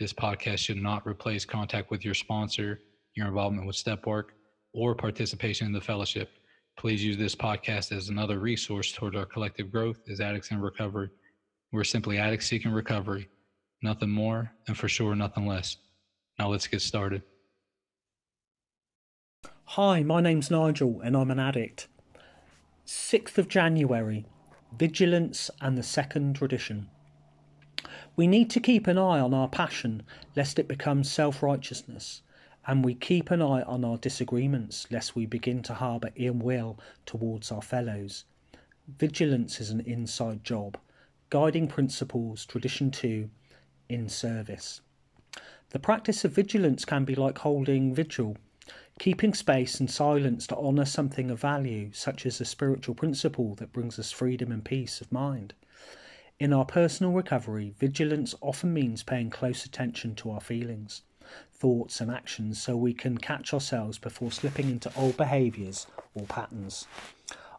This podcast should not replace contact with your sponsor, your involvement with step work, or participation in the fellowship. Please use this podcast as another resource toward our collective growth as addicts in recovery. We're simply addicts seeking recovery, nothing more, and for sure, nothing less. Now let's get started. Hi, my name's Nigel and I'm an addict. 6th of January Vigilance and the Second Tradition. We need to keep an eye on our passion lest it become self righteousness, and we keep an eye on our disagreements lest we begin to harbour ill will towards our fellows. Vigilance is an inside job. Guiding Principles, Tradition 2, in service. The practice of vigilance can be like holding vigil keeping space and silence to honour something of value, such as a spiritual principle that brings us freedom and peace of mind. In our personal recovery, vigilance often means paying close attention to our feelings, thoughts, and actions so we can catch ourselves before slipping into old behaviours or patterns.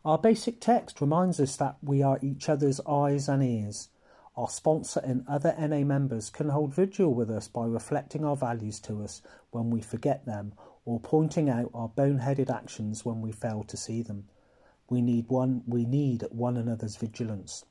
Our basic text reminds us that we are each other's eyes and ears. Our sponsor and other NA members can hold vigil with us by reflecting our values to us when we forget them or pointing out our boneheaded actions when we fail to see them. We need one we need one another's vigilance.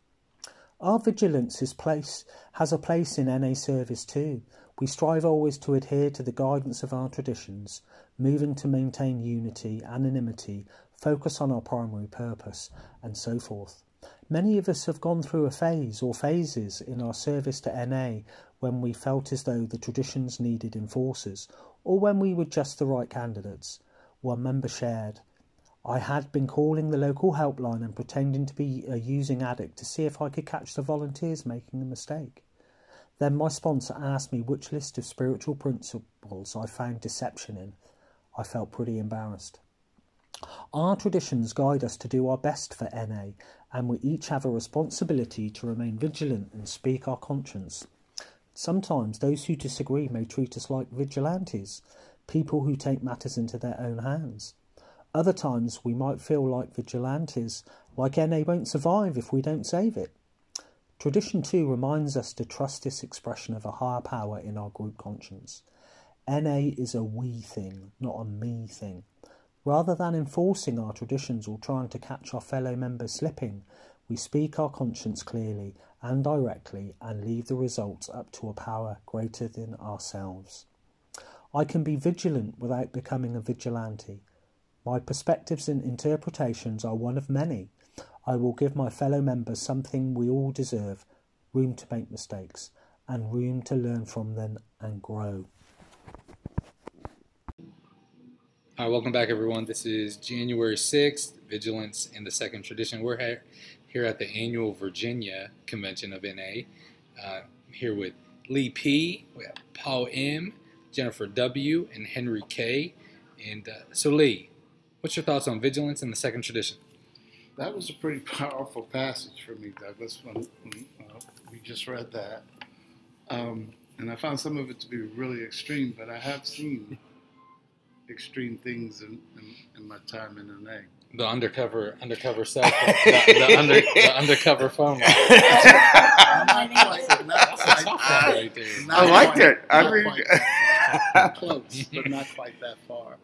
Our vigilance is place has a place in NA service too. We strive always to adhere to the guidance of our traditions, moving to maintain unity, anonymity, focus on our primary purpose, and so forth. Many of us have gone through a phase or phases in our service to NA when we felt as though the traditions needed enforcers or when we were just the right candidates. One member shared, I had been calling the local helpline and pretending to be a using addict to see if I could catch the volunteers making a mistake. Then my sponsor asked me which list of spiritual principles I found deception in. I felt pretty embarrassed. Our traditions guide us to do our best for NA, and we each have a responsibility to remain vigilant and speak our conscience. Sometimes those who disagree may treat us like vigilantes, people who take matters into their own hands. Other times we might feel like vigilantes, like NA won't survive if we don't save it. Tradition Two reminds us to trust this expression of a higher power in our group conscience. NA is a we thing, not a me thing. Rather than enforcing our traditions or trying to catch our fellow members slipping, we speak our conscience clearly and directly and leave the results up to a power greater than ourselves. I can be vigilant without becoming a vigilante. My perspectives and interpretations are one of many. I will give my fellow members something we all deserve room to make mistakes and room to learn from them and grow. Right, welcome back, everyone. This is January 6th, Vigilance in the Second Tradition. We're here, here at the annual Virginia Convention of NA. Uh, here with Lee P, we have Paul M, Jennifer W, and Henry K. And uh, so, Lee, what's your thoughts on vigilance in the second tradition? That was a pretty powerful passage for me, Douglas, when, when uh, we just read that. Um, and I found some of it to be really extreme, but I have seen extreme things in, in, in my time in NA the undercover undercover cell phone, the, the, under, the undercover phone. I liked it. I mean, close, but not quite that far.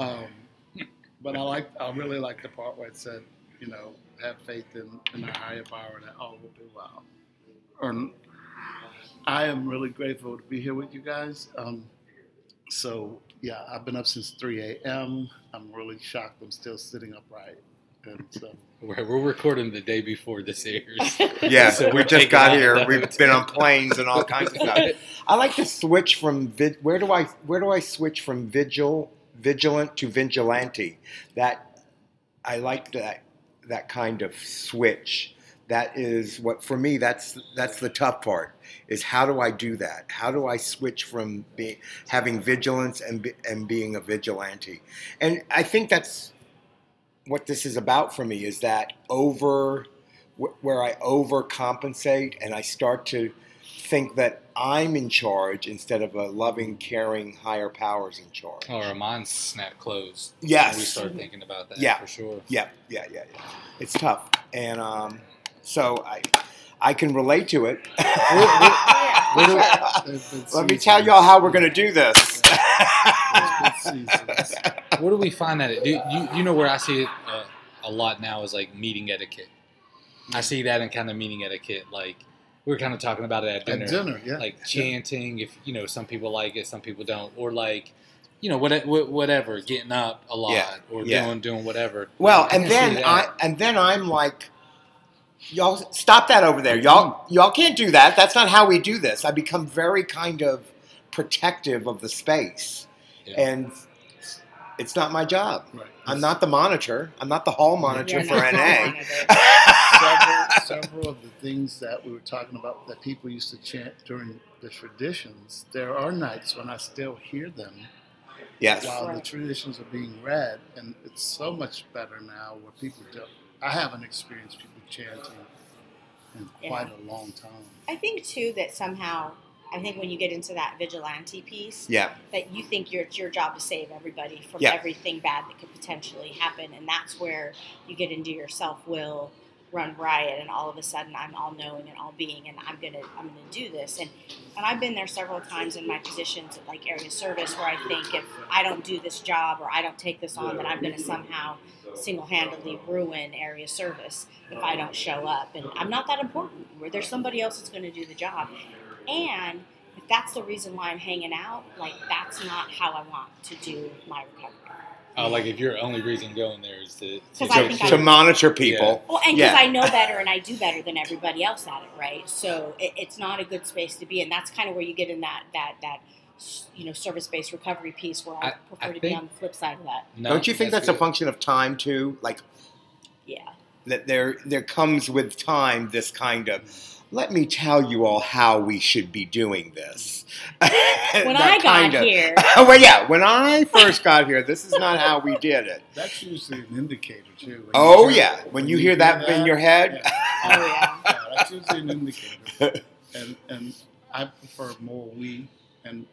Um, but I like. I really like the part where it said, you know, have faith in, in a higher power that all will be well. And I am really grateful to be here with you guys. Um, so yeah, I've been up since 3 a.m. I'm really shocked. I'm still sitting upright. And so we're, we're recording the day before this airs. yeah, so we just got here. We've been on planes and all kinds of stuff. I like to switch from vid, where do I where do I switch from vigil vigilant to vigilante? That I like that that kind of switch that is what for me that's that's the tough part is how do I do that? How do I switch from being having vigilance and and being a vigilante? And I think that's what this is about for me is that over where I overcompensate and I start to think that I'm in charge instead of a loving, caring higher powers in charge. Or our minds snap closed. Yes. We start thinking about that. Yeah. For sure. Yeah, yeah, yeah, yeah. It's tough, and um, so I, I can relate to it. Let me tell y'all how we're going to do this. what do we find that? Do, you, you know where I see it uh, a lot now is like meeting etiquette. I see that in kind of meeting etiquette, like we were kind of talking about it at dinner. At dinner, yeah. Like chanting, if you know, some people like it, some people don't, or like, you know, what, whatever, getting up a lot, Yeah, or yeah. doing doing whatever. Well, I and then. I and then I'm like, y'all stop that over there. Y'all y'all can't do that. That's not how we do this. I become very kind of protective of the space, Yeah. and it's not my job. Right. I'm not the monitor. I'm not the hall monitor You're for NA. wrong several, several of the things that we were talking about that people used to chant during the traditions, there are nights when I still hear them yes. while the traditions are being read, and it's so much better now where people don't. I haven't experienced people chanting in quite a long time. I think too that somehow, I think when you get into that vigilante piece, Yeah. that you think your it's your job to save everybody from Yeah. everything bad that could potentially happen, and that's where you get into your self will run riot, and all of a sudden I'm all knowing and all being, and I'm gonna I'm gonna do this, and and I've been there several times in my positions at like area service where I think if I don't do this job or I don't take this on, that I'm gonna somehow single-handedly ruin area service if I don't show up, and I'm not that important. Where there's somebody else that's gonna do the job, and if that's the reason why I'm hanging out, like that's not how I want to do my recovery. Oh, like if your only reason going there is to, 'Cause to, To, to monitor people. Well, and because Yeah. I know better and I do better than everybody else at it, right? So it, it's not a good space to be in. That's kind of where you get in that that that you know service-based recovery piece where I, I- prefer I to be on the flip side of that. No, Don't you think that's, a function of time too? Like Yeah. that there there comes with time this kind of let me tell you all how we should be doing this. When I got of- here, well, yeah, when I first got here, this is not how we did it. That's usually an indicator too. When Oh you- yeah, when you hear that in your head, yeah, oh yeah, yeah, that's usually an indicator. And and I prefer more we and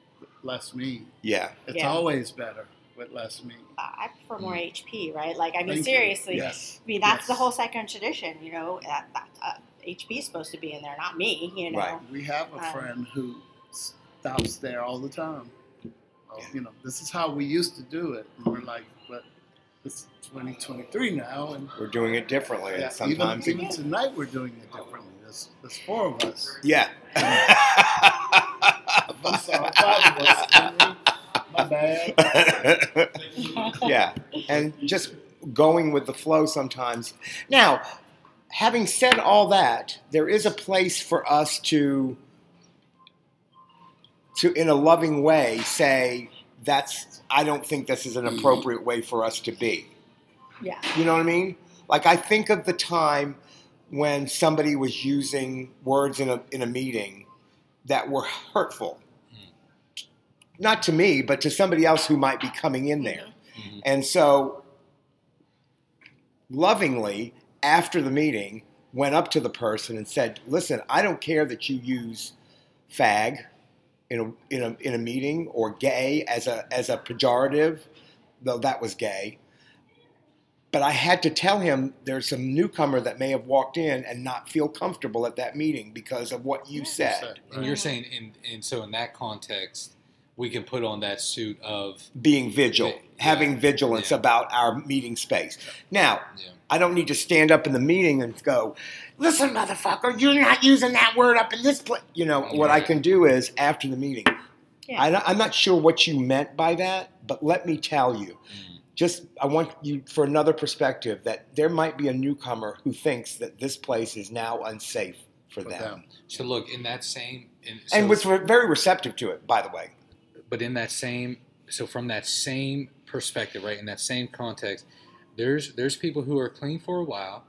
less me. yeah, It's Yeah. always better with less me. I prefer more HP, right? Like I mean, Thank seriously, Yes. I mean that's the whole second tradition. You know, that, that, uh, HP is supposed to be in there, not me. You know. Right. We have a Um, friend who stops there all the time. Oh, Yeah. You know, this is how we used to do it. And we're like, but it's 2023 now, and we're doing it differently. yeah, and sometimes, even, even tonight we're doing it differently. There's, there's four of us. yeah. I'm sorry, five of us. My bad. yeah, and just going with the flow sometimes. Now, having said all that, there is a place for us to, to in a loving way, say that's. I don't think this is an appropriate way for us to be. Yeah. You know what I mean? Like I think of the time when somebody was using words in a in a meeting that were hurtful. Not to me, but to somebody else who might be coming in there. Mhm. And so lovingly after the meeting went up to the person and said, "Listen, I don't care that you use fag in a in a in a meeting or gay as a as a pejorative, though that was gay. But I had to tell him there's some newcomer that may have walked in and not feel comfortable at that meeting because of what you Yeah. said. And you're saying, in, and so in that context, we can put on that suit of Being vigilant, Yeah. having vigilance Yeah. about our meeting space. Now, yeah, I don't need to stand up in the meeting and go, listen, motherfucker, you're not using that word up in this place. You know, what I can do is after the meeting, Yeah. I, I'm not sure what you meant by that, but let me tell you. Mm. Just, I want you for another perspective that there might be a newcomer who thinks that this place is now unsafe for, For them. them. So look in that same, in, so, And was very receptive to it, by the way. But in that same, so from that same perspective, right, in that same context, there's there's people who are clean for a while,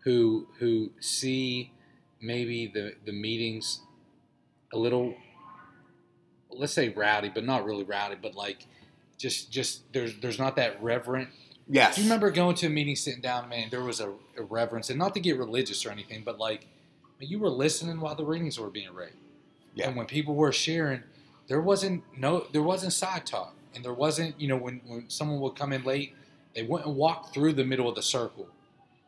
who who see maybe the the meetings a little let's say rowdy, but not really rowdy, but like just just there's there's not that reverent. Yes. Do you remember going to a meeting, sitting down, man? There was a, a reverence, and not to get religious or anything, but like you were listening while the readings were being read. Yeah. And when people were sharing, there wasn't no there wasn't side talk, and there wasn't you know when when someone would come in late, they wouldn't walk through the middle of the circle,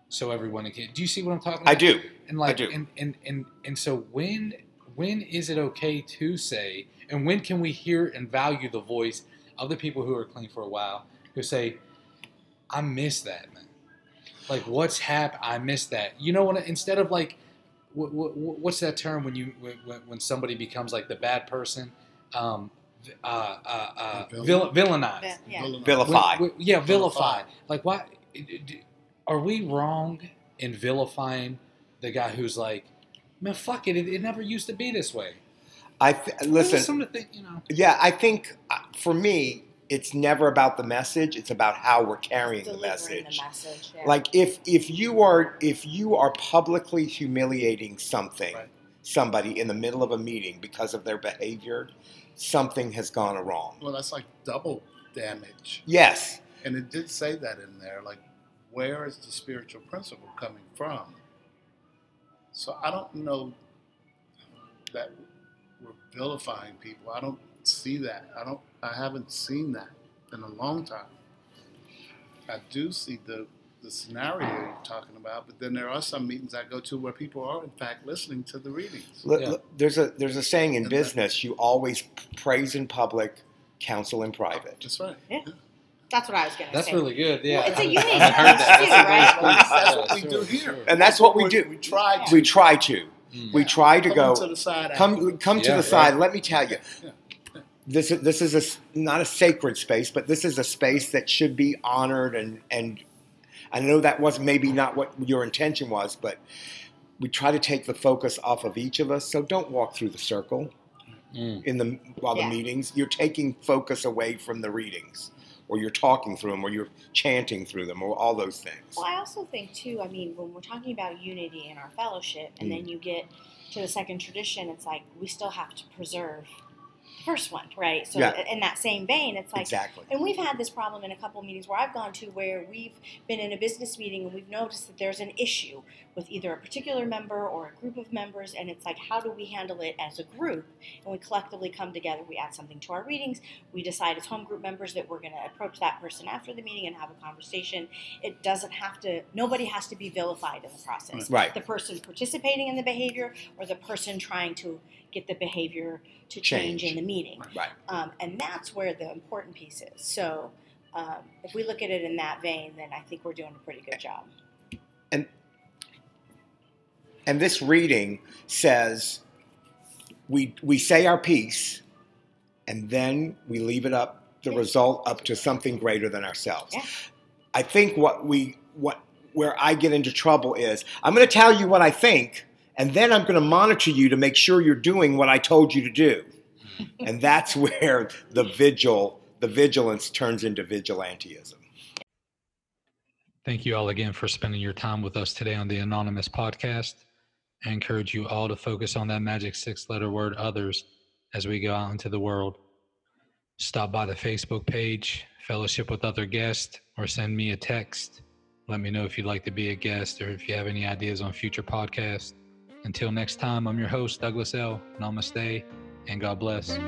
so everyone can. Do you see what I'm talking about? I do. And like, do. And, and and and so when when is it okay to say, and when can we hear and value the voice of the people who are clean for a while, who say, "I miss that, man." Like, what's happened? I miss that. You know what? Instead of like, what, what, what's that term when you when, when somebody becomes like the bad person? Um, uh, uh, uh, Villain? vill- villainized. Yeah. yeah. Villain- Vilify. When- when- yeah, vilify. Vilify. Like, why are we wrong in vilifying the guy who's like, man, fuck it, it, it never used to be this way. I th- There's listen. something to think, you know. Yeah, I think uh, for me, it's never about the message. It's about how we're carrying the message. the message. Yeah. Like if if you are if you are publicly humiliating something, Right. somebody in the middle of a meeting because of their behavior, something has gone wrong. Well, that's like double damage. Yes. And it did say that in there. Like, where is the spiritual principle coming from? So I don't know that we're vilifying people. I don't see that. I don't. I haven't seen that in a long time. I do see the the scenario you're talking about, but then there are some meetings I go to where people are in fact listening to the readings. Look, Yeah. look, there's a there's a saying in And that- business: you always praise in public, counsel in private. That's right. Yeah. That's what I was gonna say. That's really good. Yeah, Well, it's a unique haven't heard that. too, right? really That's what we Yeah, do here. sure. And that's what we do. We try Yeah. to. We try to. Mm. We try to Come go. to the side. come afterwards. come to Yeah, the side. Let me tell you, Yeah. this is this is a s- not a sacred space, but this is a space that should be honored and and I know that was maybe not what your intention was, but we try to take the focus off of each of us. So don't walk through the circle Mm. in the while Yeah. the meetings. You're taking focus away from the readings, or you're talking through them, or you're chanting through them, or all those things. Well, I also think too. I mean, when we're talking about unity in our fellowship, and Mm. then you get to the second tradition, it's like we still have to preserve the first one, right? So, Yeah. in that same vein, it's like exactly. And we've had this problem in a couple of meetings where I've gone to where we've been in a business meeting and we've noticed that there's an issue with either a particular member or a group of members, and it's like, how do we handle it as a group? And we collectively come together, we add something to our readings, we decide as home group members that we're going to approach that person after the meeting and have a conversation. It doesn't have to, nobody has to be vilified in the process. Right. The person participating in the behavior or the person trying to get the behavior to change, Change. in the meeting. Right. Um, and that's where the important piece is. So um, if we look at it in that vein, then I think we're doing a pretty good job. And and this reading says we we say our piece and then we leave it up the result up to something greater than ourselves. Yeah. I think what we what where I get into trouble is I'm going to tell you what I think and then I'm going to monitor you to make sure you're doing what I told you to do. and that's where the vigil the vigilance turns into vigilanteism. Thank you all again for spending your time with us today on the Anonymous podcast. I encourage you all to focus on that magic six letter word others as we go out into the world. Stop by the Facebook page, fellowship with other guests, or send me a text. Let me know if you'd like to be a guest or if you have any ideas on future podcasts. Until next time, I'm your host, Douglas L. Namaste, and God bless.